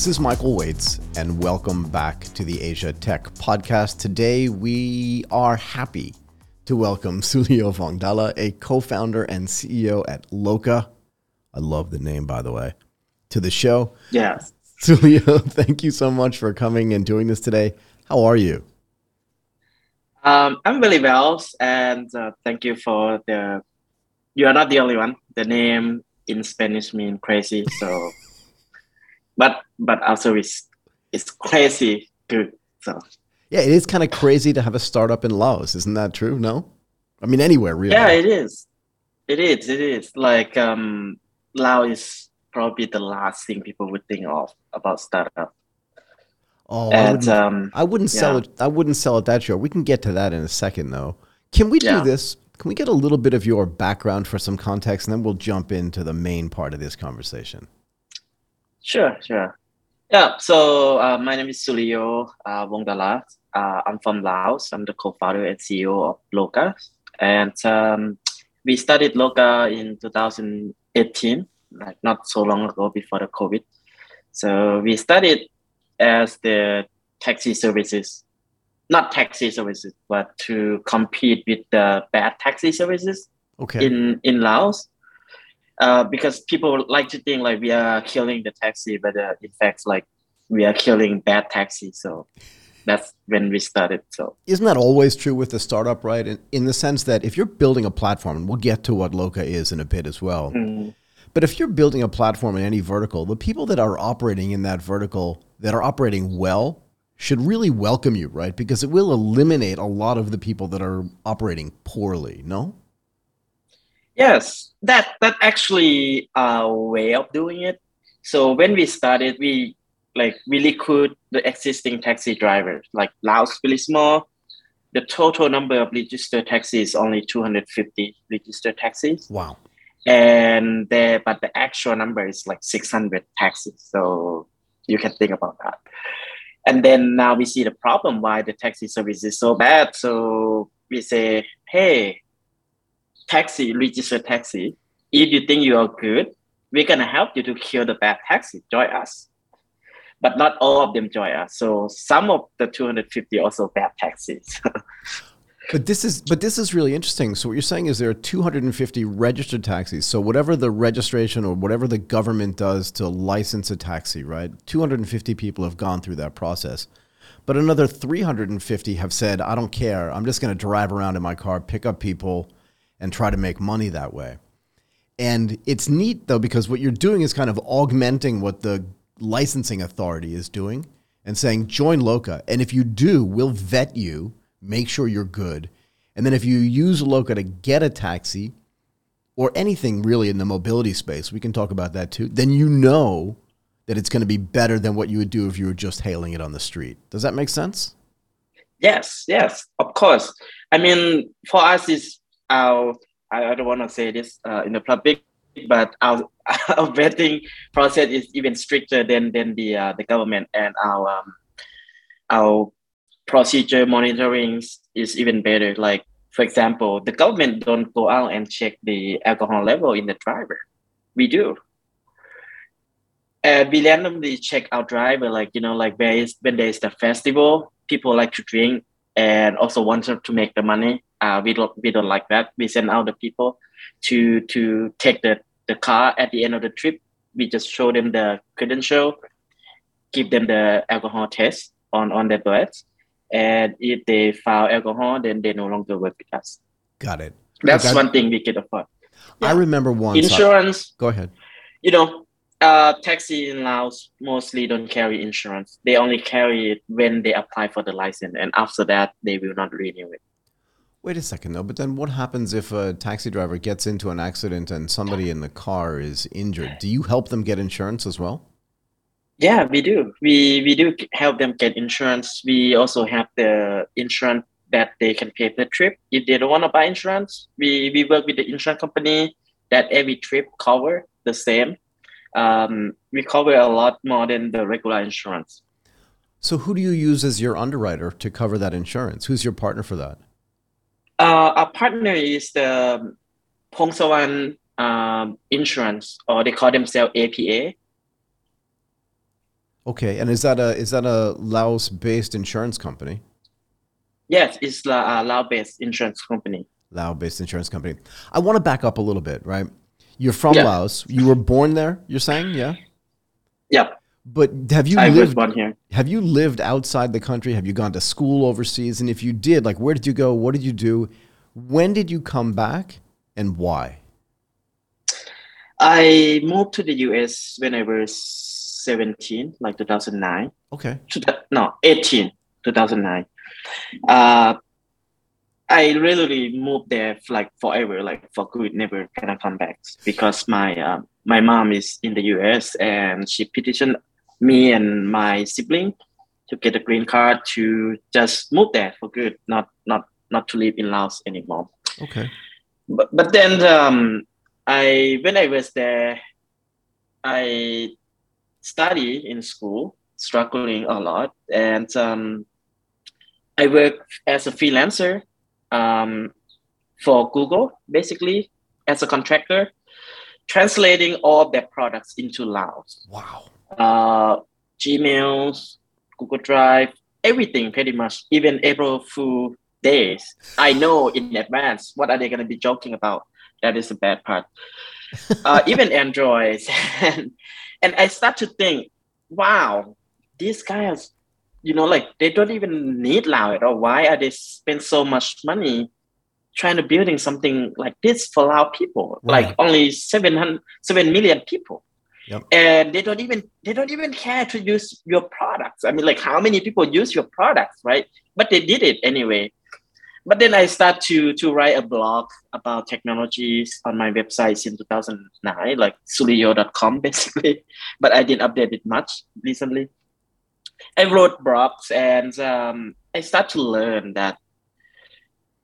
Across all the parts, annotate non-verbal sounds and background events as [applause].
Hi, this is Michael Waitze, and welcome back to the Asia Tech Podcast. Today, we are happy to welcome [laughs] Souliyo Vongdala, a co founder and CEO at LOCA. I love the name, by the way, to the show. Yes. [laughs] Souliyo, thank you so much for coming and doing this today. How are you? Um, I'm really well, and uh, thank you for the. You are not the only one. The name in Spanish means crazy, so. But but also it's it's crazy good. So. Yeah, it is kind of crazy to have a startup in Laos. Isn't that true? No, I mean anywhere really. Yeah, it is. It is. It is like um, Laos is probably the last thing people would think of about startup. Oh, I wouldn't, um, I wouldn't sell it. I wouldn't sell it that short. We can get to that in a second, though. Can we yeah. do this? Can we get a little bit of your background for some context, and then we'll jump into the main part of this conversation? Sure, sure. Yeah. So uh, my name is Souliyo uh, Vongdala. Uh, I'm from Laos. I'm the co-founder and CEO of LOCA, and um, we started LOCA in 2018, like not so long ago before the COVID. So we started as the taxi services, not taxi services, but to compete with the bad taxi services okay. in, in Laos. Uh, because people like to think like we are killing the taxi, but uh, in fact, like we are killing bad taxi. So that's when we started. So isn't that always true with the startup, right? In, in the sense that if you're building a platform, and we'll get to what Loca is in a bit as well. Mm. But if you're building a platform in any vertical, the people that are operating in that vertical that are operating well should really welcome you, right? Because it will eliminate a lot of the people that are operating poorly, no? Yes, that that actually a way of doing it. So when we started, we like really could the existing taxi drivers, like Laos really small. The total number of registered taxis is only 250 registered taxis. Wow. And there, but the actual number is like 600 taxis. So you can think about that. And then now we see the problem why the taxi service is so bad. So we say, hey, taxi, register taxi. If you think you are good, we're gonna help you to kill the bad taxi. Join us. But not all of them join us. So some of the 250 also bad taxis. [laughs] But this is but this is really interesting. So what you're saying is there are 250 registered taxis. So whatever the registration or whatever the government does to license a taxi, right? 250 people have gone through that process. But another 350 have said, "I don't care. I'm just going to drive around in my car, pick up people and try to make money that way." And it's neat though because what you're doing is kind of augmenting what the licensing authority is doing and saying, "Join Loca. and if you do, we'll vet you." make sure you're good. And then if you use Loca to get a taxi or anything really in the mobility space, we can talk about that too, then you know that it's going to be better than what you would do if you were just hailing it on the street. Does that make sense? Yes, yes, of course. I mean, for us, is our, I don't want to say this uh, in the public, but our, [laughs] our vetting process is even stricter than, than the, uh, the government and our, um, our procedure monitoring is even better. Like, for example, the government don't go out and check the alcohol level in the driver. We do. And we randomly check our driver, like, you know, like there is, when there is the festival, people like to drink and also want to make the money. Uh, we don't we don't like that. We send out the people to to take the, the car at the end of the trip. We just show them the credential, give them the alcohol test on on their breath, and if they found alcohol, then they no longer work with us. Got it. That's okay. one thing we can afford. Yeah. I remember once. Insurance. I, go ahead. You know, uh, taxi in Laos mostly don't carry insurance. They only carry it when they apply for the license, and after that, they will not renew it. Wait a second, though. But then, what happens if a taxi driver gets into an accident and somebody in the car is injured? Do you help them get insurance as well? Yeah, we do. We we do help them get insurance. We also have the insurance that they can pay per trip. If they don't want to buy insurance, we, we work with the insurance company that every trip cover the same. Um, we cover a lot more than the regular insurance. So who do you use as your underwriter to cover that insurance? Who's your partner for that? Uh, our partner is the Phongsavanh um, Insurance, or they call themselves APA. Okay, and is that a is that a Laos-based insurance company? Yes, it's a uh, Laos-based insurance company. Laos-based insurance company. I want to back up a little bit, right? You're from yeah. Laos. You were born there. You're saying, yeah? Yeah. But have you I lived here? Have you lived outside the country? Have you gone to school overseas? And if you did, like, where did you go? What did you do? When did you come back, and why? I moved to the US when I was 17, like 2009. Okay. No, 18, 2009. Uh, I really moved there for like forever, like for good, never gonna come back because my uh, my mom is in the US and she petitioned me and my sibling to get a green card to just move there for good, not not not to live in Laos anymore. Okay. But but then um, I when I was there, I study in school, struggling a lot, and um, I work as a freelancer um, for Google, basically as a contractor, translating all their products into Laos. Wow. Uh, Gmails, Google Drive, everything pretty much, even April Fool days. I know in advance what are they going to be joking about. That is the bad part. [laughs] uh, even Androids. and, [laughs] and I start to think, wow, these guys you know, like they don't even need Lao at all. Why are they spend so much money trying to building something like this for Lao people? Right. Like only 700, 7 million people. Yep. And they don't even they don't even care to use your products. I mean, like how many people use your products, right? But they did it anyway. But then I start to to write a blog about technologies on my website in 2009, like souliyo.com [laughs] basically. But I didn't update it much recently. I wrote blogs and um, I start to learn that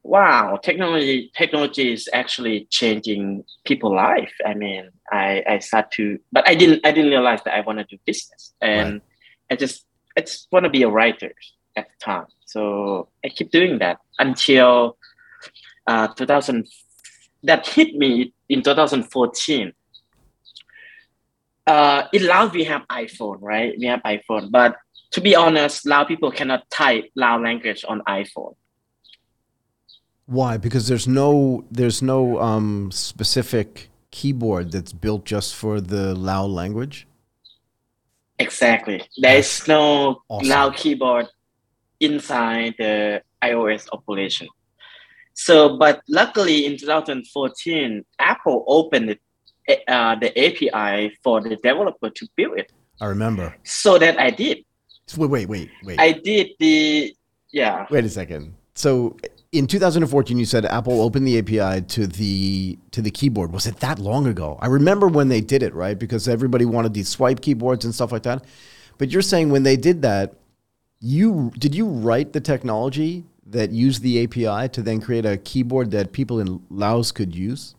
wow, technology technology is actually changing people's life. I mean, I, I start to, but I didn't I didn't realize that I want to do business, and right. I just I just want to be a writer at the time. So I keep doing that until uh, 2000. That hit me in 2014. Uh, in Laos we have iPhone, right? We have iPhone, but to be honest, Lao people cannot type Lao language on iPhone. Why? Because there's no there's no um, specific keyboard that's built just for the Lao language. Exactly. There is no awesome. Lao keyboard inside the iOS operation. So, but luckily in 2014, Apple opened it, uh, the API for the developer to build it. I remember. So that I did. Wait, wait, wait, wait. I did the yeah. Wait a second. So in 2014, you said Apple opened the API to the to the keyboard. Was it that long ago? I remember when they did it, right? Because everybody wanted these swipe keyboards and stuff like that. But you're saying when they did that, you did you write the technology that used the API to then create a keyboard that people in Laos could use?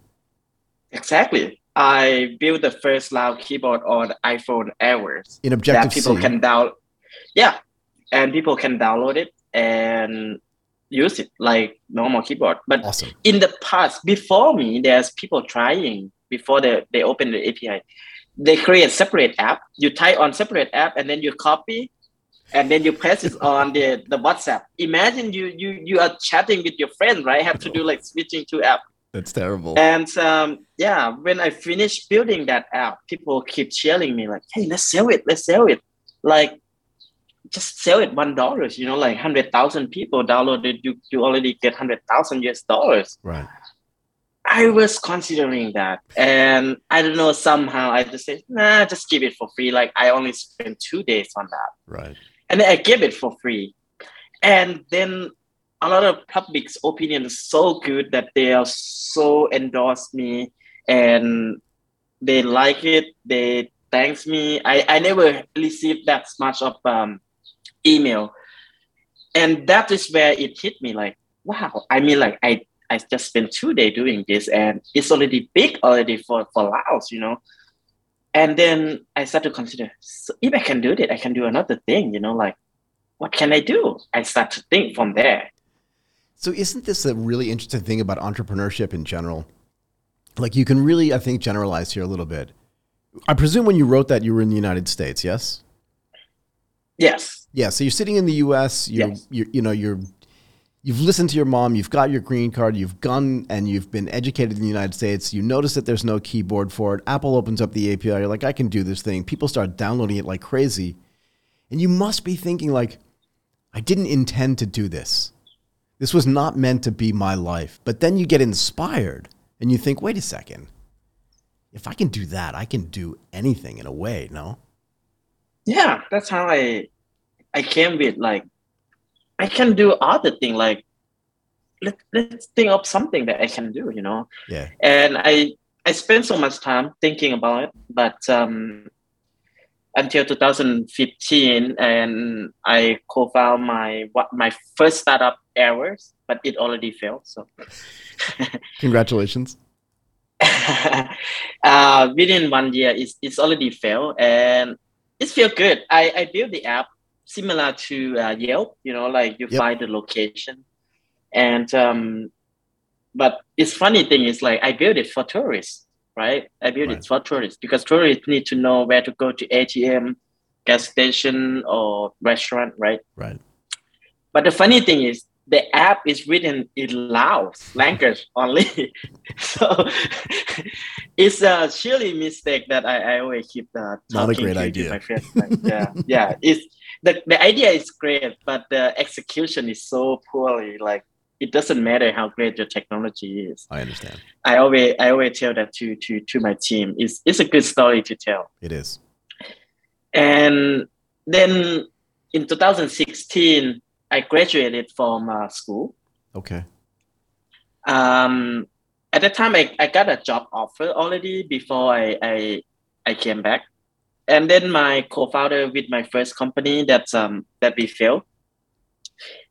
Exactly. I built the first Lao keyboard on iPhone ever. In Objective that people C. can download yeah and people can download it and use it like normal keyboard. But awesome. in the past before me there's people trying before they, they open the api they create separate app. You type on separate app and then you copy and then you press it on the, the whatsapp. Imagine you you you are chatting with your friend right? Have to do like switching to app. That's terrible. And um, yeah when i finished building that app people keep cheering me like hey let's sell it let's sell it. Like just sell it one dollars. You know, like hundred thousand people downloaded, you you already get hundred thousand US dollars. Right. I was considering that, and I don't know. Somehow, I just said, "Nah, just give it for free." Like I only spent two days on that, right? And then I gave it for free, and then a lot of public's opinion is so good that they are so endorsed me, and they like it. They thanks me. I I never received that much of um email. And that is where it hit me like, wow, I mean, like, I, I just spent two days doing this and it's already big already for, for Laos, you know. And then I started to consider, so if I can do it, I can do another thing, you know, like, what can I do? I start to think from there. So, isn't this a really interesting thing about entrepreneurship in general? Like, you can really, I think, generalize here a little bit. I presume when you wrote that, you were in the United States, yes? Yes. Yeah. So you're sitting in the U.S. You're, Yes. you're you know you're you've listened to your mom. You've got your green card. You've gone and you've been educated in the United States. You notice that there's no keyboard for it. Apple opens up the API. You're like, I can do this thing. People start downloading it like crazy, and you must be thinking like, I didn't intend to do this. This was not meant to be my life. But then you get inspired and you think, wait a second. If I can do that, I can do anything in a way, no? Yeah, that's how I I came with like I can do other thing like let, let's think of something that I can do, you know. Yeah. And I I spent so much time thinking about it, but um until 2015 and I co-found my what my first startup Airworks, but it already failed. So [laughs] Congratulations. [laughs] uh, within one year, it's, it's already failed and it feels good. I, I built the app similar to uh, Yelp, you know, like you Yep. find the location. And, um, but it's funny thing is like I built it for tourists, right? I built Right. it for tourists because tourists need to know where to go to ATM, gas station, or restaurant, right? Right. But the funny thing is, the app is written in Laos language only. [laughs] so [laughs] it's a silly mistake that I, I always keep uh, Not a great idea. Like, yeah, [laughs] yeah. It's the, the idea is great, but the execution is so poorly. Like it doesn't matter how great your technology is. I understand. I always I always tell that to to to my team. It's it's a good story to tell. It is. And then in 2016, I graduated from uh, school. Okay. Um, at the time, I, I got a job offer already before I, I I came back, and then my co-founder with my first company that um that we failed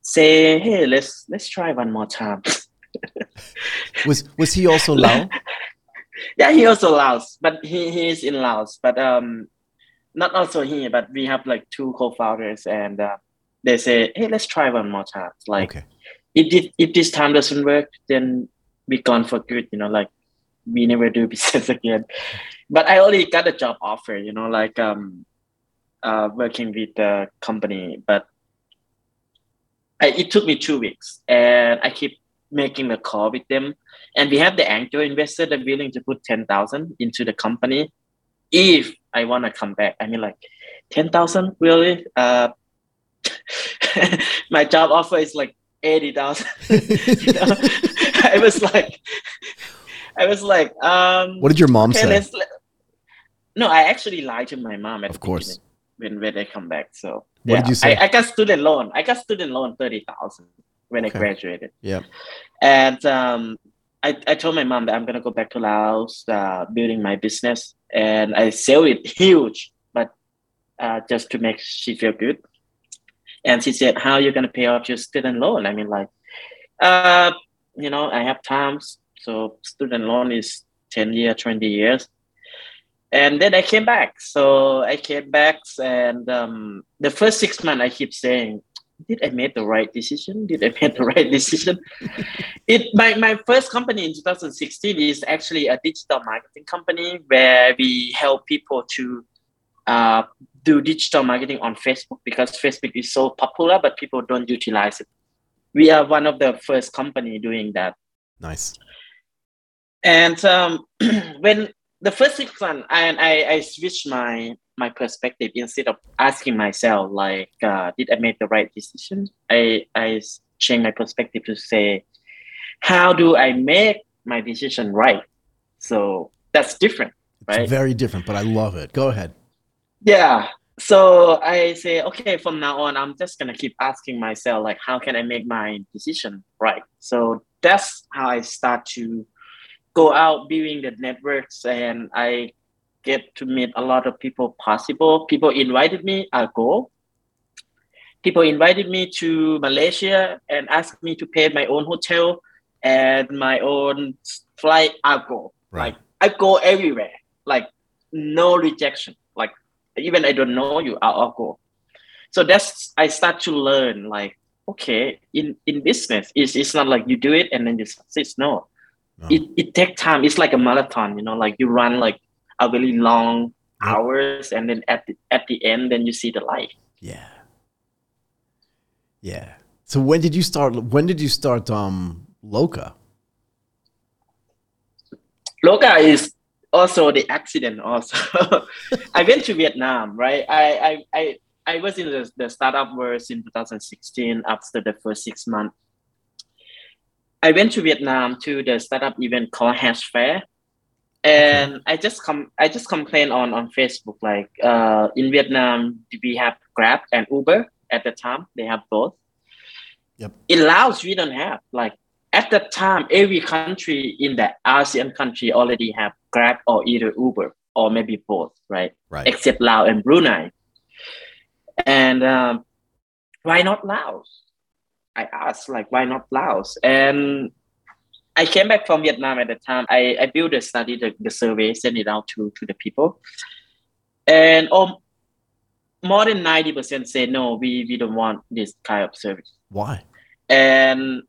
say, hey, let's let's try one more time. [laughs] Was was he also Lao? yeah, he also Laos, but he, he is in Laos, but um, not also he, but we have like two co-founders, and uh, they say, hey, let's try one more time. Like, Okay. if this, if this time doesn't work, then we gone for good. You know, like we never do [laughs] business again. But I already got a job offer. You know, like um, uh, working with the company, but I, it took me two weeks, and I keep making the call with them. And we have the angel investor that willing to put ten thousand into the company if I want to come back. I mean, like ten thousand really? Uh, [laughs] my job offer is like eighty thousand. [laughs] you know? [laughs] I was like, I was like, um, What did your mom okay, say? No, I actually lied to my mom at Of course. when when they come back. So What did you say? I, I got student loan. I got student loan thirty thousand when Okay. I graduated. Yeah. And um, I, I told my mom that I'm gonna go back to Laos, uh, building my business, and I sell it huge, but uh, just to make she feel good. And she said, "How are you gonna pay off your student loan?" I mean, like, uh, you know, I have times. So student loan is ten year, twenty years. And then I came back. So I came back, and um, the first six months, I keep saying, "Did I make the right decision? Did I [laughs] make the right decision?" it my, my first company in 2016 is actually a digital marketing company where we help people to uh, do digital marketing on Facebook because Facebook is so popular, but people don't utilize it. We are one of the first company doing that. Nice. And um, [clears throat] when the first six months, I, I, I switched my my perspective instead of asking myself like, uh, did I make the right decision? I I changed my perspective to say, how do I make my decision right? So that's different, It's right? very different, but I love it. Go ahead. Yeah. So I say, okay, from now on, I'm just gonna keep asking myself, like, how can I make my decision right? So that's how I start to go out building the networks, and I get to meet a lot of people possible. People invited me, I go. People invited me to Malaysia and asked me to pay my own hotel and my own flight. I go. Right. Like I go everywhere. Like no rejection. Even I don't know you, I'll, I'll go. So that's I start to learn like okay in in business it's, it's not like you do it and then you succeed. No, No. it it takes time. It's like a marathon. You know, like you run like a really long hours and then at the, at the end then you see the light. Yeah. Yeah. So when did you start? When did you start um, LOCA? LOCA is also the accident. Also, [laughs] I went to Vietnam. Right. I I I, I was in the, the startup world in 2016 after the first six months. I went to Vietnam to the startup event called Hash Fair and okay. I just come I just complain on on Facebook like uh, in Vietnam we have Grab and Uber at the time they have both. Yep. In Laos we don't have like at that time every country in the ASEAN country already have Grab or either Uber or maybe both right, right. except Laos and Brunei. And um, why not Laos? I asked like why not Laos and I came back from Vietnam at the time. I, I built a study, the, the survey, send it out to, to the people. And um, more than 90% say, no, we, we don't want this kind of service. Why? And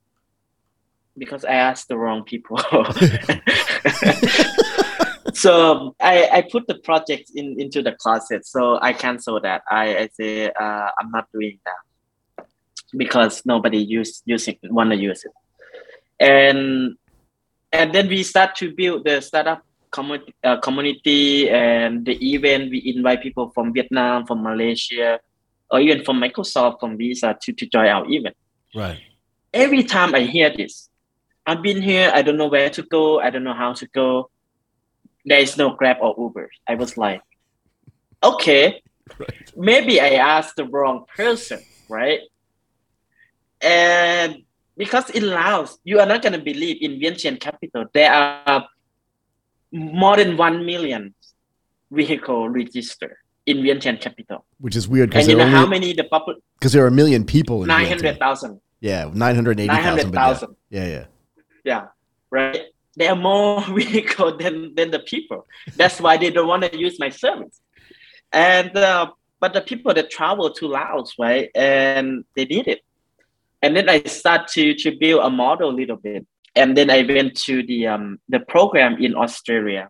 because I asked the wrong people. [laughs] [laughs] so I, I put the project in into the closet. So I cancel that. I, I say uh, I'm not doing that because nobody use using want to use it and and then we start to build the startup community, uh, community and the event we invite people from vietnam from malaysia or even from microsoft from visa to, to join our event right every time i hear this i've been here i don't know where to go i don't know how to go there is no grab or uber i was like okay right. maybe i asked the wrong person right and because in Laos, you are not going to believe in Vientiane capital. There are more than 1 million vehicle registered in Vientiane capital. Which is weird. And you know how many the population? Because there are a million people in 900,000. Yeah, 980,000. 900,000. Yeah. yeah, yeah. Yeah, right. There are more [laughs] vehicles than, than the people. That's why they don't want to use my service. And, uh, but the people that travel to Laos, right, and they need it and then I start to to build a model a little bit, and then I went to the um the program in Australia.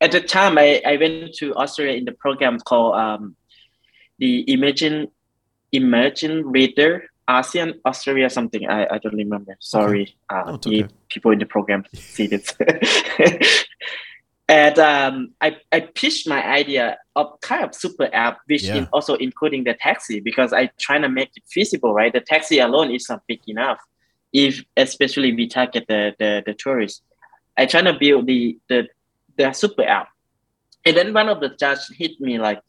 At the time, I, I went to Australia in the program called um, the Imagine Emerging Reader ASEAN Australia something I, I don't remember. Sorry, okay. uh, okay. people in the program [laughs] see this. [laughs] and um, I, I pitched my idea of kind of super app, which yeah. also including the taxi because I trying to make it feasible, right? The taxi alone is not big enough, if especially we target the the, the tourists. I trying to build the the the super app, and then one of the judge hit me like,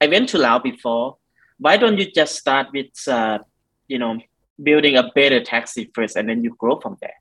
I went to Laos before. Why don't you just start with uh, you know building a better taxi first, and then you grow from there?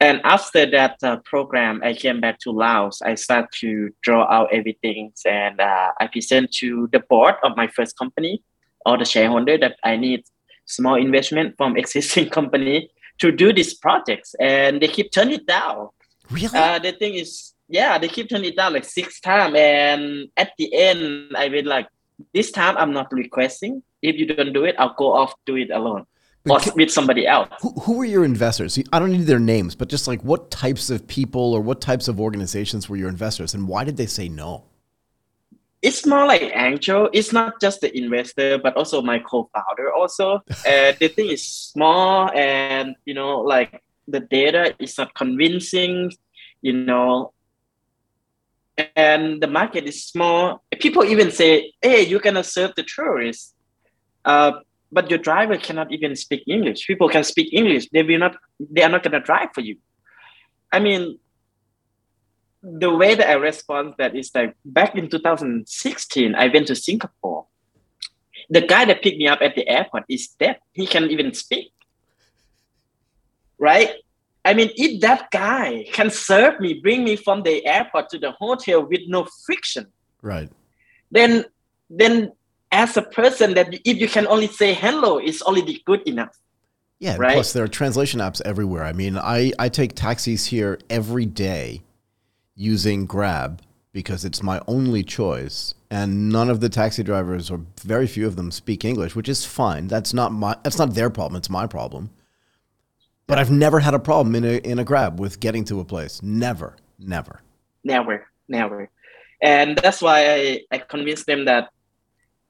And after that uh, program, I came back to Laos. I start to draw out everything, and uh, I present to the board of my first company or the shareholder that I need small investment from [laughs] existing company to do these projects, and they keep turning it down. Really? Uh, the thing is, yeah, they keep turning it down like six times, and at the end, I will like, this time I'm not requesting. If you don't do it, I'll go off do it alone or can, with somebody else. Who, who were your investors? I don't need their names, but just like what types of people or what types of organizations were your investors, and why did they say no? It's more like angel. It's not just the investor, but also my co-founder. Also, [laughs] uh, the thing is small, and you know, like the data is not convincing. You know, and the market is small. People even say, "Hey, you're gonna serve the tourists." Uh, but your driver cannot even speak English. People can speak English. They will not. They are not going to drive for you. I mean, the way that I respond that is like back in 2016, I went to Singapore. The guy that picked me up at the airport is deaf. He can't even speak. Right? I mean, if that guy can serve me, bring me from the airport to the hotel with no friction, right? Then, then as a person that if you can only say hello, it's already good enough. Yeah, right? plus there are translation apps everywhere. I mean, I, I take taxis here every day using Grab because it's my only choice and none of the taxi drivers or very few of them speak English, which is fine. That's not my that's not their problem, it's my problem. But I've never had a problem in a in a Grab with getting to a place. Never, never. Never, never. And that's why I, I convinced them that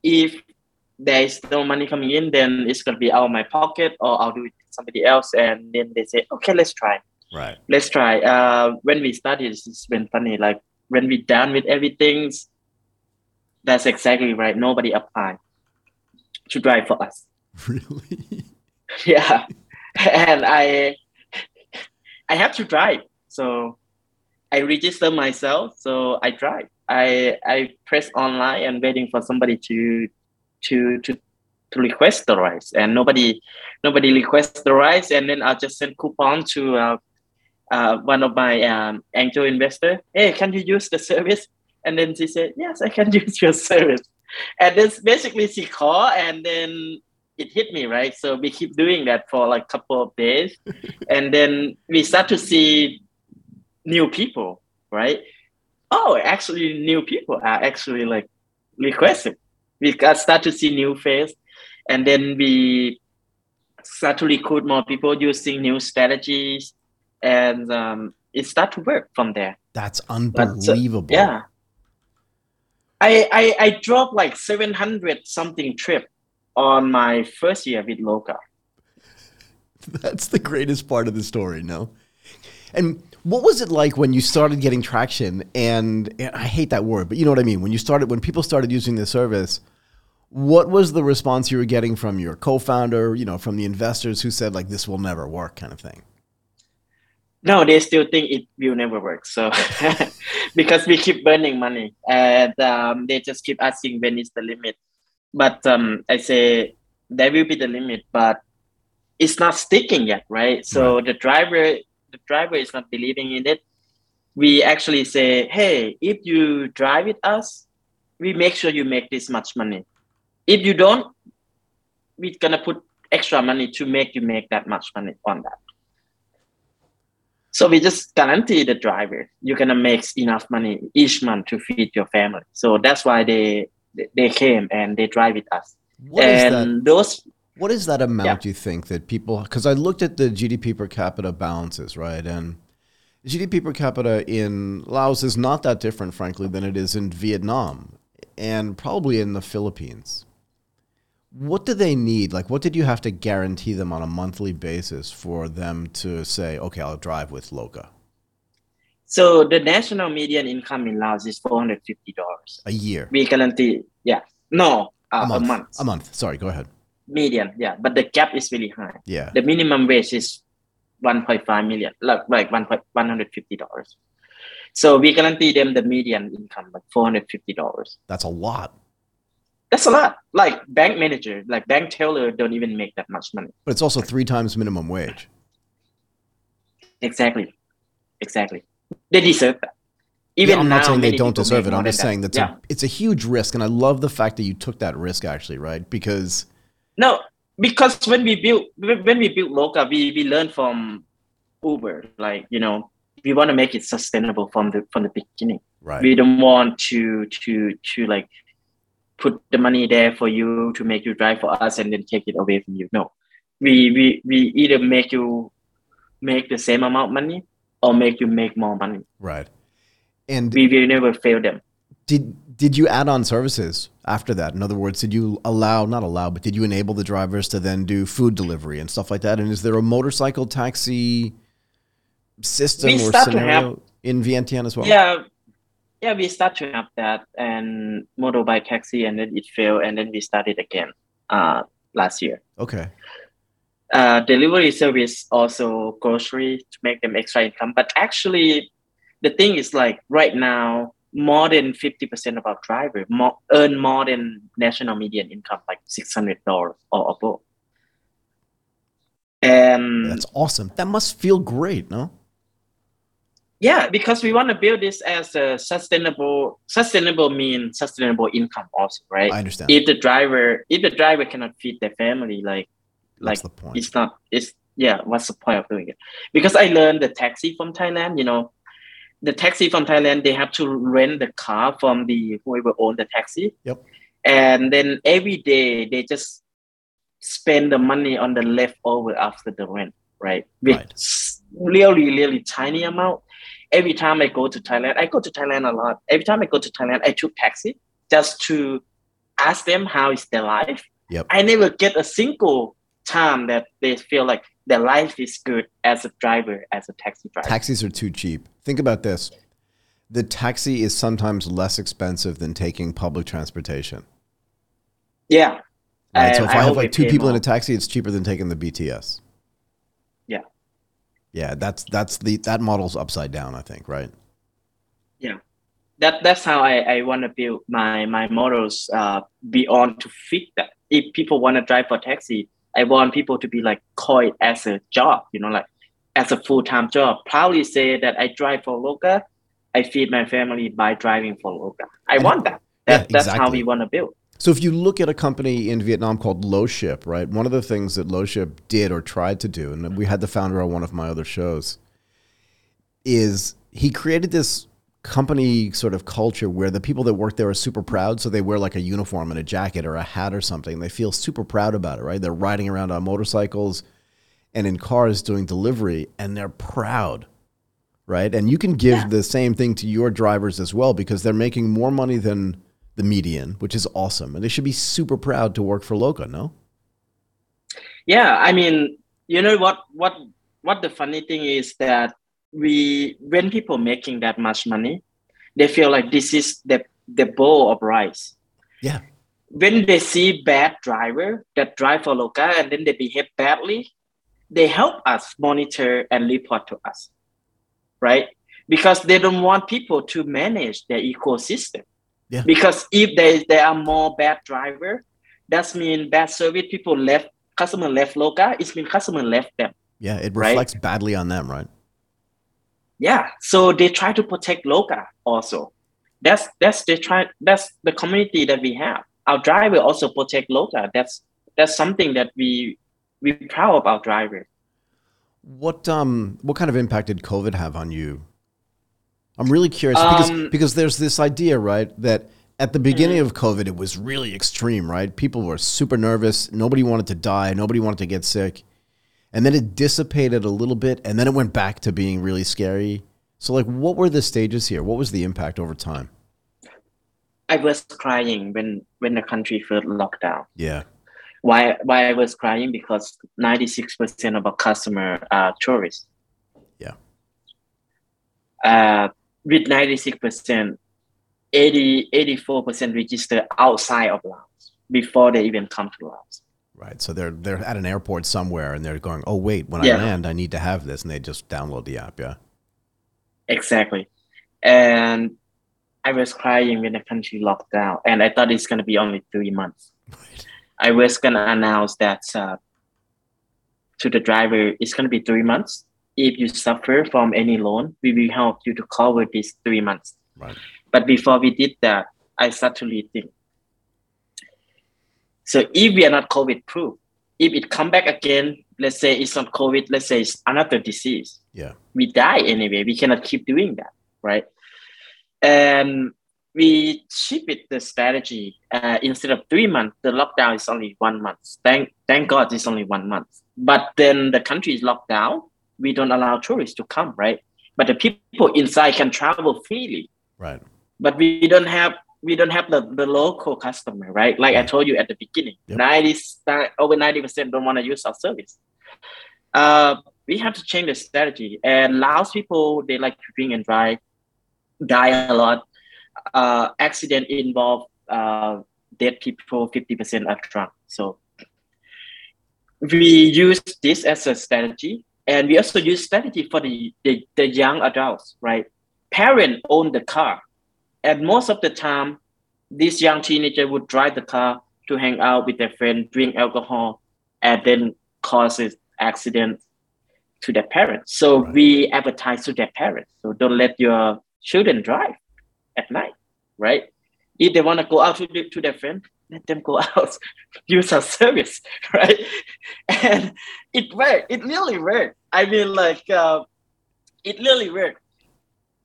if there is no money coming in, then it's gonna be out of my pocket, or I'll do it with somebody else. And then they say, okay, let's try. Right. Let's try. Uh, when we started, it's been funny. Like when we done with everything, that's exactly right. Nobody applied to drive for us. [laughs] Really? [laughs] yeah, and I I have to drive. So I register myself. So I drive. I I press online and waiting for somebody to to to to request the rice, and nobody nobody requests the rice, and then I'll just send coupon to uh, uh, one of my um, angel investor. Hey, can you use the service? And then she said, Yes, I can [laughs] use your service. And then basically she called, and then it hit me right. So we keep doing that for like a couple of days, [laughs] and then we start to see new people, right? Oh, actually, new people are actually like requesting. We got start to see new face, and then we start to recruit more people using new strategies, and um, it start to work from there. That's unbelievable. But, uh, yeah. I, I I dropped like seven hundred something trip on my first year with Loka. [laughs] That's the greatest part of the story, no? And what was it like when you started getting traction? And, and, I hate that word, but you know what I mean. When you started, when people started using the service, what was the response you were getting from your co-founder? You know, from the investors who said like this will never work, kind of thing. No, they still think it will never work. So [laughs] because we keep burning money, and um, they just keep asking when is the limit. But um, I say there will be the limit, but it's not sticking yet, right? So right. the driver the driver is not believing in it, we actually say, hey, if you drive with us, we make sure you make this much money. If you don't, we're gonna put extra money to make you make that much money on that. So we just guarantee the driver you're gonna make enough money each month to feed your family. So that's why they they came and they drive with us. What and those what is that amount yeah. you think that people? Because I looked at the GDP per capita balances, right, and GDP per capita in Laos is not that different, frankly, than it is in Vietnam and probably in the Philippines. What do they need? Like, what did you have to guarantee them on a monthly basis for them to say, okay, I'll drive with Loka? So the national median income in Laos is four hundred fifty dollars. A year. We guarantee, yeah, no, uh, a, month. a month. A month. Sorry, go ahead. Median yeah. But the gap is really high. Yeah. The minimum wage is 1.5 million like like 1 150 dollars. So we guarantee them the median income like 450 dollars. That's a lot. That's a lot. Like bank manager like bank teller don't even make that much money. But it's also three times minimum wage. Exactly. Exactly they deserve that even yeah, I'm not now, saying they don't deserve it. I'm just saying that yeah. it's a huge risk, and I love the fact that you took that risk. Actually, right? Because no, because when we build when we build Loka, we we learn from Uber. Like you know, we want to make it sustainable from the from the beginning. Right. We don't want to to to like put the money there for you to make you drive for us and then take it away from you. No, we we we either make you make the same amount of money or make you make more money. Right. And we will never fail them. Did did you add on services after that? In other words, did you allow, not allow, but did you enable the drivers to then do food delivery and stuff like that? And is there a motorcycle taxi system we or scenario have, in Vientiane as well? Yeah, yeah, we start to have that and motorbike taxi, and then it failed, and then we started again uh, last year. Okay. Uh, delivery service also grocery to make them extra income, but actually, the thing is like right now more than 50% of our drivers more, earn more than national median income, like $600 or above. And that's awesome. That must feel great, no? Yeah, because we want to build this as a sustainable, sustainable mean sustainable income also, right? I understand. If the driver, if the driver cannot feed their family, like, like the point. it's not, it's yeah. What's the point of doing it? Because I learned the taxi from Thailand. You know, the taxi from Thailand, they have to rent the car from the whoever owned the taxi. Yep. And then every day they just spend the money on the leftover after the rent, right? With right. really, really tiny amount. Every time I go to Thailand, I go to Thailand a lot. Every time I go to Thailand, I took taxi just to ask them how is their life, Yep. I never get a single time that they feel like their life is good as a driver, as a taxi driver. Taxis are too cheap. Think about this. The taxi is sometimes less expensive than taking public transportation. yeah. Right. so if I, have like two people in a taxi, it's cheaper than taking the BTS. Yeah. Yeah, that's that's the that model's upside down, I think, right? Yeah. That that's how I, I want to build my my models uh, beyond to fit that. If people want to drive for taxi, I want people to be like call it as a job, you know, like as a full time job. Proudly say that I drive for Loca. I feed my family by driving for Loca. I And- want that. Yeah, that that's how we want to build. So if you look at a company in Vietnam called Loship, right? One of the things that Loship did or tried to do, and we had the founder on one of my other shows, is he created this company sort of culture where the people that work there are super proud. So they wear like a uniform and a jacket or a hat or something. They feel super proud about it, right? They're riding around on motorcycles and in cars doing delivery, and they're proud, right? And you can give Yeah. the same thing to your drivers as well because they're making more money than the median, which is awesome. And they should be super proud to work for Loca, no? Yeah, I mean, you know what what what the funny thing is that we when people making that much money, they feel like this is the the bowl of rice. Yeah. When they see bad driver that drive for LOCA and then they behave badly, they help us monitor and report to us, right? Because they don't want people to manage their ecosystem. Yeah. Because if there, there are more bad driver, that's mean bad service. People left, customer left LOCA. It means customer left them. Yeah, it Right. reflects badly on them, right? Yeah. So they try to protect Loca also. That's that's they try. That's the community that we have. Our driver also protect Loca. That's that's something that we we proud of our driver. What um what kind of impact did COVID have on you? I'm really curious because Um, because there's this idea, right, that at the beginning of COVID it was really extreme, right? People were super nervous, nobody wanted to die, nobody wanted to get sick. And then it dissipated a little bit and then it went back to being really scary. So like what were the stages here? What was the impact over time? I was crying when when the country first locked down. Yeah. Why why I was crying because ninety six percent of our customer are tourists. Yeah. Uh, with ninety six percent, 80 84 percent register outside of Laos before they even come to Laos. Right. So they're they're at an airport somewhere and they're going, "Oh wait, when I land, I need to have this." And they just download the app, yeah. Exactly, and I was crying when the country locked down, and I thought it's gonna be only three months. Right. I was gonna announce that uh, to the driver, it's gonna be three months. If you suffer from any loan, we will help you to cover these three months. Right. But before we did that, I started to rethink. So if we are not COVID proof, if it come back again, let's say it's not COVID, let's say it's another disease, Yeah. we die anyway. We cannot keep doing that, right? And we shifted the strategy. Uh, instead of three months, the lockdown is only one month. Thank, thank God, it's only one month. But then the country is locked down. We don't allow tourists to come, right? But the people inside can travel freely. Right. But we don't have we don't have the, the local customer, right? Like I told you at the beginning, Yep. 90 over ninety percent don't want to use our service. Uh, we have to change the strategy. And Laos people they like to drink and drive, die a lot. Uh, accident involve uh, dead people. Fifty percent are drunk. So we use this as a strategy, and we also use strategy for the the, the young adults, right? Parent own the car, and most of the time, this young teenager would drive the car to hang out with their friend, drink alcohol, and then causes accident to their parents. So Right. we advertise to their parents. So don't let your children drive at night, right? If they want to go out to, the- to their friend, let them go [laughs] out, use our service, [laughs] right? And it worked. It really worked. I mean, like, uh, it really worked.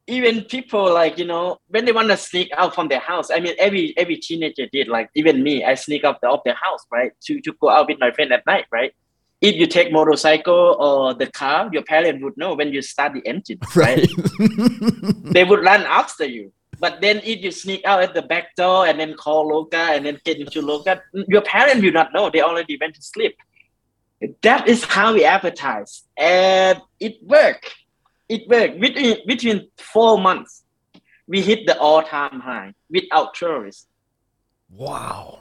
Even people like you know when they want to sneak out from their house. I mean, every every teenager did. Like even me, I sneak out the, of their house, right, to to go out with my friend at night, right. If you take motorcycle or the car, your parents would know when you start the engine, [laughs] right? Right. they would run after you. But then if you sneak out at the back door and then call Loca and then get into Loca, your parents will not know. They already went to sleep. That is how we advertise. And it worked. It worked. Between, between four months, we hit the all-time high without tourists. Wow.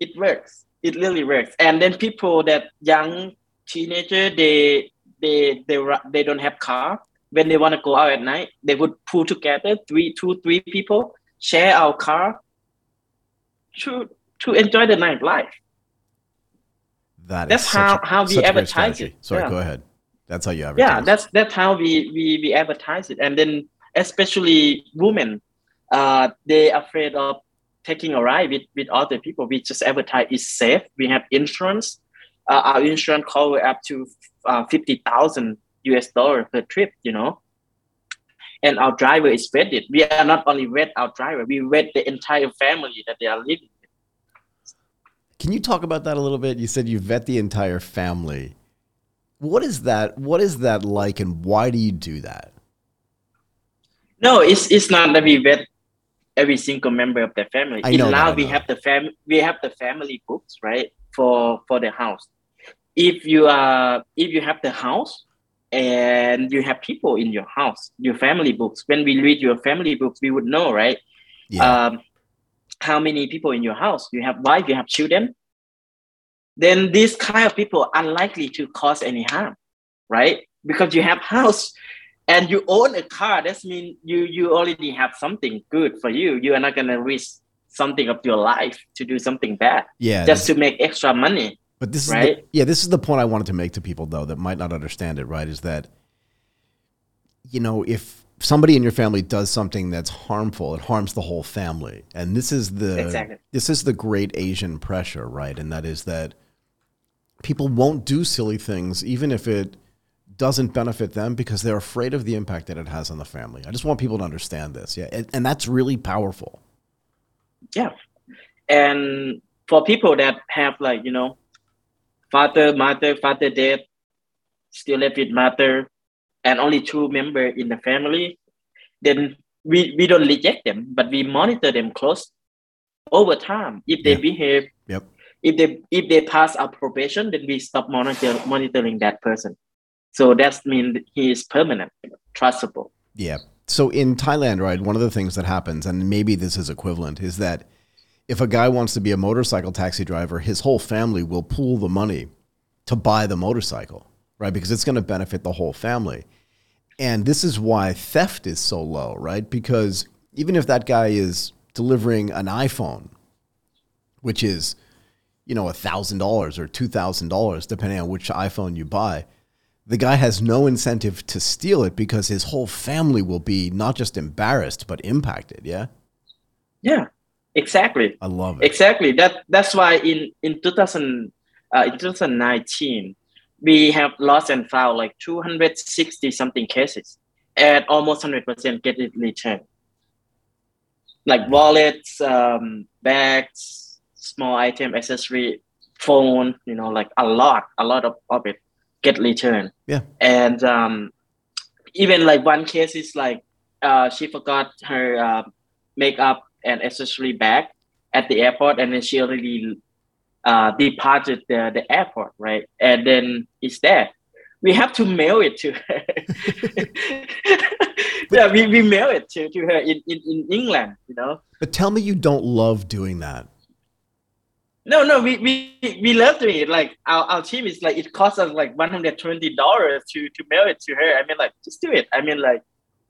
It works. It really works. And then people that young teenager, they they they they don't have car when they want to go out at night, they would pull together three, two, three people, share our car to to enjoy the nightlife. That that's how, a, how we advertise it. Sorry, yeah. go ahead. That's how you advertise. Yeah, that's that's how we we, we advertise it, and then especially women, uh, they afraid of taking a ride with, with other people. We just advertise it's safe. We have insurance. Uh, our insurance cover up to uh, fifty thousand US dollar per trip, you know. And our driver is vetted. We are not only vet our driver, we vet the entire family that they are living with. Can you talk about that a little bit? You said you vet the entire family. What is that? What is that like, and why do you do that? No, it's it's not that we vet every single member of the family. I know we have the fam we have the family books, right? For for the house. If you are if you have the house, and you have people in your house, your family books. When we read your family books, we would know, right? Yeah. Um, how many people in your house? You have wife, you have children. Then these kind of people are unlikely to cause any harm, right? Because you have house and you own a car. That means you you already have something good for you. You are not gonna risk something of your life to do something bad. Yeah. Just to make extra money. But this right? is the, yeah, this is the point I wanted to make to people though that might not understand it, right? Is that you know, if somebody in your family does something that's harmful, it harms the whole family. And this is the exactly. this is the great Asian pressure, right? And that is that people won't do silly things even if it doesn't benefit them because they're afraid of the impact that it has on the family. I just want people to understand this. Yeah. And, and that's really powerful. Yeah. And for people that have like, you know, father, mother, father dead, still left with mother, and only two member in the family, then we, we don't reject them, but we monitor them close over time. If they Yeah. behave. If they if they pass our probation, then we stop monitor, monitoring that person. So that means he is permanent, trustable. Yeah. So in Thailand, right, one of the things that happens, and maybe this is equivalent, is that if a guy wants to be a motorcycle taxi driver, his whole family will pool the money to buy the motorcycle, right? Because it's going to benefit the whole family. And this is why theft is so low, right? Because even if that guy is delivering an iPhone, which is, you know, $1,000 or $2,000, depending on which iPhone you buy, the guy has no incentive to steal it because his whole family will be not just embarrassed, but impacted. Yeah. Yeah, exactly. I love it. Exactly. That that's why in in 2000 uh, in 2019 we have lost and found like 260 something cases, and almost 100 percent get it returned. Like wallets, um, bags, small item, accessory, phone. You know, like a lot, a lot of, of it get returned. Yeah. And um, even like one case is like uh, she forgot her uh, makeup and accessory bag at the airport, and then she already uh, departed the, the airport, right? And then it's there. We have to mail it to her. [laughs] yeah, we, we mail it to, to her in, in, in England, you know. But tell me you don't love doing that. No, no, we, we, we love doing it. Like our, our team is like it costs us like one hundred twenty dollars to to mail it to her. I mean, like just do it. I mean, like,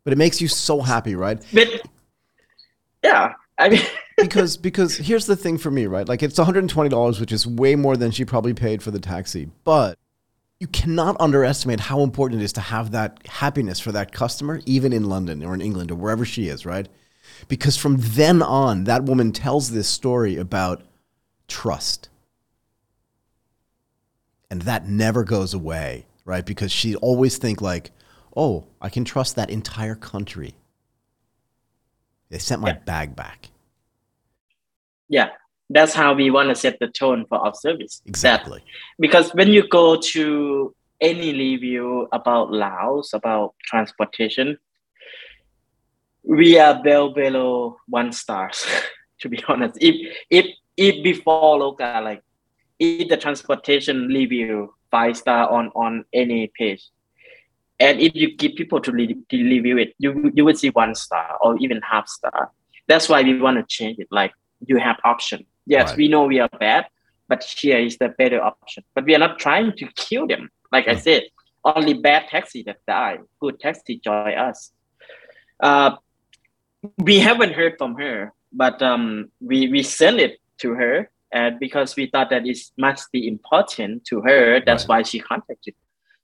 But it makes you so happy, right? but yeah, I mean, [laughs] because because here's the thing for me, right? Like it's $120, which is way more than she probably paid for the taxi. But you cannot underestimate how important it is to have that happiness for that customer, even in London or in England or wherever she is, right? Because from then on, that woman tells this story about trust. And that never goes away, right? Because she always think like, oh, I can trust that entire country. They sent my Yeah. bag back. yeah, that's how we want to set the tone for our service. That- Exactly. because when you go to any review about Laos, about transportation, we are well below one stars [laughs] to be honest if if if before local like if the transportation review five star on on any page and if you give people to, re- to review it you you would see one star or even half star. That's why we want to change it like you have option. Yes Right. we know we are bad but here is the better option. But we are not trying to kill them. Like i Hmm. said only bad taxi that die. Good taxi join us. Uh, we haven't heard from her but um, we we send it to her and because we thought that it must be important to her that's Right. why she contacted.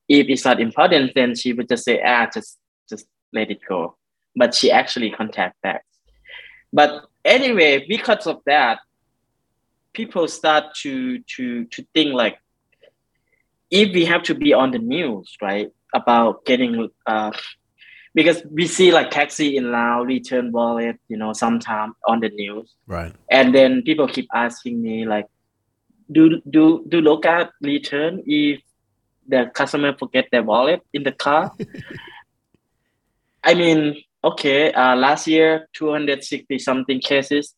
If it's not important then she would just say ah just just let it go. But she actually contact back but anyway because of that people start to to to think like if we have to be on the news right about getting uh because we see like taxi in Lao return wallet you know sometime on the news. Right. and then people keep asking me like do do do LOCA return if the customer forget their wallet in the car? [laughs] I mean okay uh, last year 260 something cases.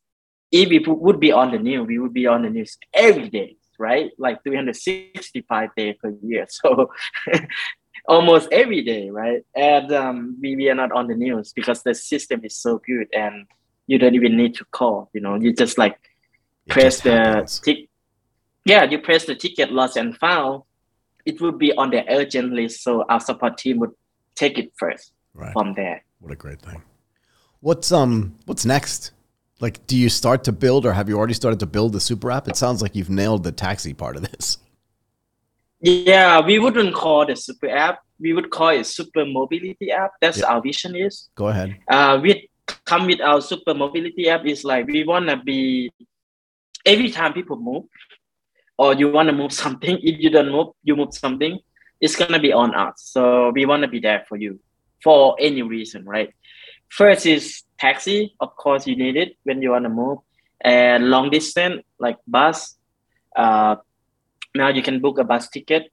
If we would be on the news we would be on the news every day right? Like 365 days per year. [laughs] So almost every day right and um, we, we are not on the news because the system is so good and you don't even need to call you know you just like It press just the tick yeah you press the ticket lost and found it would be on the urgent list so our support team would take it first Right. from there What a great thing. What's um what's next? Like do you start to build or have you already started to build the super app? It sounds like you've nailed the taxi part of this. Yeah we wouldn't call the super app. We would call it super mobility app. That's Yeah. our vision is. Go ahead. uh we come with our super mobility app. Is like we want to be every time people move or you want to move something if you don't move you move something it's going to be on us. So we want to be there for you for any reason right? First is taxi. Of course you need it when you want to move. And long distance like bus uh now you can book a bus ticket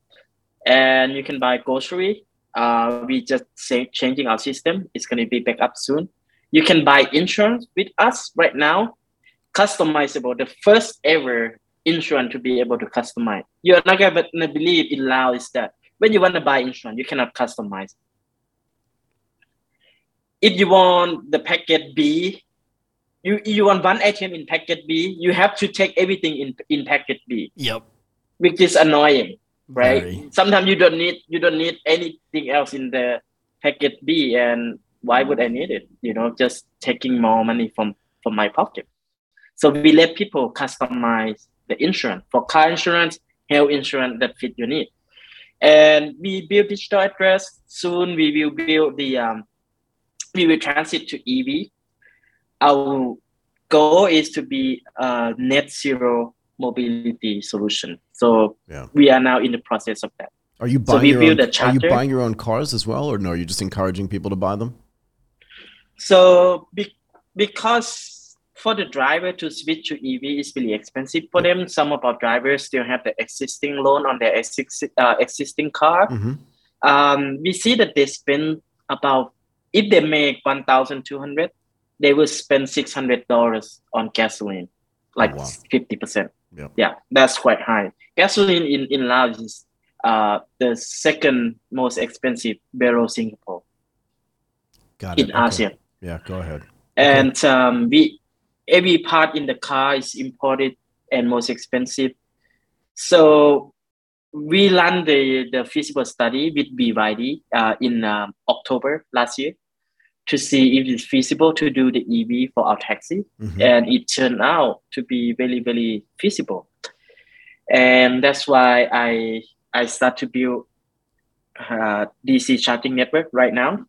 and you can buy grocery. Uh we just say changing our system. It's going to be back up soon. You can buy insurance with us right now. Customizable the first ever insurance to be able to customize. You're not going to believe in lao is that when you want to buy insurance you cannot customize. If you want the packet b you you want one item in packet b you have to take everything in in packet b. Yep. Which is annoying right? Very. sometimes you don't need you don't need anything else in the packet b and why would i need it? You know just taking more money from from my pocket. So we let people customize the insurance. For car insurance health insurance that fit your need. And we build digital address. Soon we will build the um, we will transit to ev our goal is to be a net zero mobility solution so Yeah. we are now in the process of that Are you So buying we your own, Are you buying your own cars as well or no, you're just encouraging people to buy them? So be, because for the driver to switch to EV is really expensive for them. Some of our drivers still have the existing loan on their exi- uh, existing car. Mhm. Um, we see that they spend about if they make one thousand two hundred, they will spend six hundred dollars on gasoline, like Oh, wow. fifty percent. Yep. Yeah, that's quite high. Gasoline in in Laos is uh, the second most expensive below Singapore Got it. in Okay. ASEAN. Yeah, go ahead. and um, we every part in the car is imported and most expensive so we ran the, the feasible study with BYD uh, in um, October last year to see if it's feasible to do the EV for our taxi, Mhm. and it turned out to be very very feasible, and that's why I I start to build uh, DC charging network right now,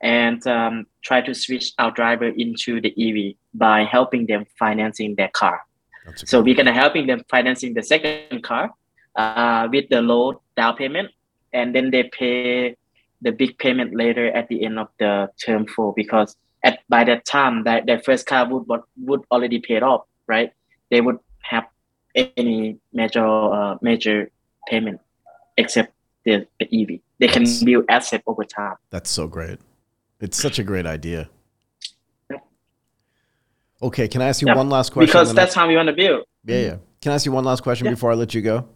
and um, try to switch our driver into the EV by helping them financing their car. That's So we're gonna helping them financing the second car uh, with the low down payment, and then they pay the big payment later at the end of the term four because at by that time that their first car would would- already paid off, right? They would have any major uh, major payment except the, the EV. They can build asset over time. That's so great. It's such a great idea. Okay, can I ask you Yeah, one last question? because then I- that's how we want to build. yeah, yeah. Can I ask you one last question Yeah. before I let you go?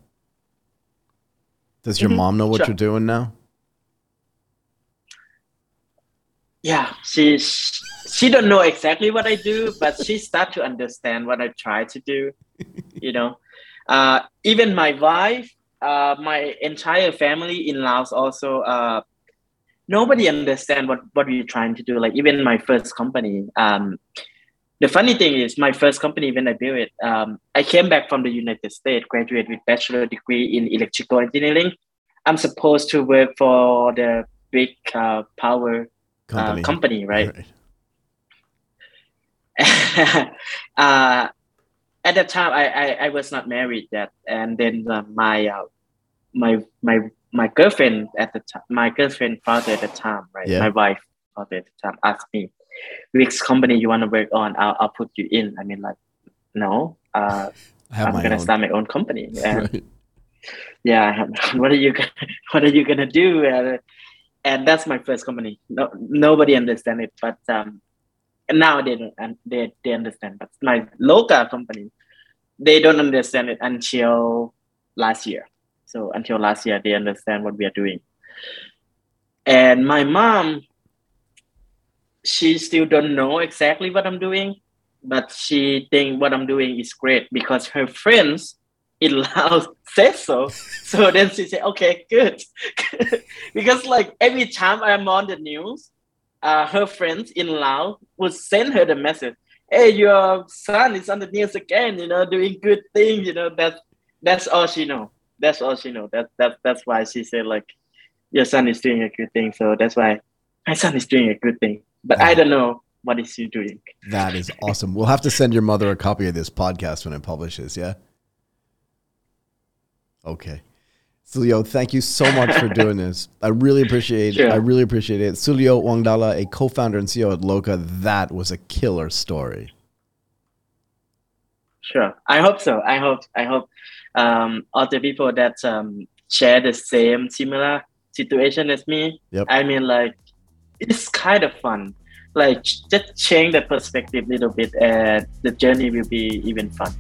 Does your Mhm, mom know what sure. you're doing now? Yeah, she she don't know exactly what I do, but she start to understand what I try to do. [laughs] You know, uh, even my wife, uh, my entire family in Laos also. Uh, nobody understand what what we're trying to do. Like even my first company. Um, the funny thing is, my first company when I built it, um, I came back from the United States, graduated with bachelor degree in electrical engineering. I'm supposed to work for the big uh, power Company. uh, company, right? [laughs] uh, at that time, I, I, I was not married yet, and then uh, my uh, my my my girlfriend at the time, my girlfriend father at the time, right? Yeah. My wife father at the time asked me, "Which company you want to work on? I'll I'll put you in." I mean, like, no, uh, [laughs] I'm gonna own. start my own company. [laughs] And Right. yeah, what are you gonna, what are you gonna do? And, that's my first company. No, nobody understand it, but um, now they don't, and they they understand. But my local company, they don't understand it until last year. So until last year, they understand what we are doing. And my mom, she still don't know exactly what I'm doing, but she think what I'm doing is great because her friends in Laos said so. So then she said, okay, good. [laughs] because like every time I'm on the news, uh, her friends in Laos would send her the message, hey, your son is on the news again, you know, doing good things, you know, that's that's all she know. That's all she know. That that that's why she said like your son is doing a good thing. So that's why my son is doing a good thing. But I don't know what is he doing. That is awesome. We'll have to send your mother a copy of this podcast when it publishes, yeah? Okay. Souliyo, thank you so much for doing this. [laughs] I really appreciate Sure. I really appreciate it. Souliyo Vongdala, a co-founder and CEO at LOCA, that was a killer story. Sure. I hope so. I hope I hope um, all the people that um, share the same similar situation as me. Yep. I mean, like it's kind of fun. Like just change the perspective a little bit, and the journey will be even fun.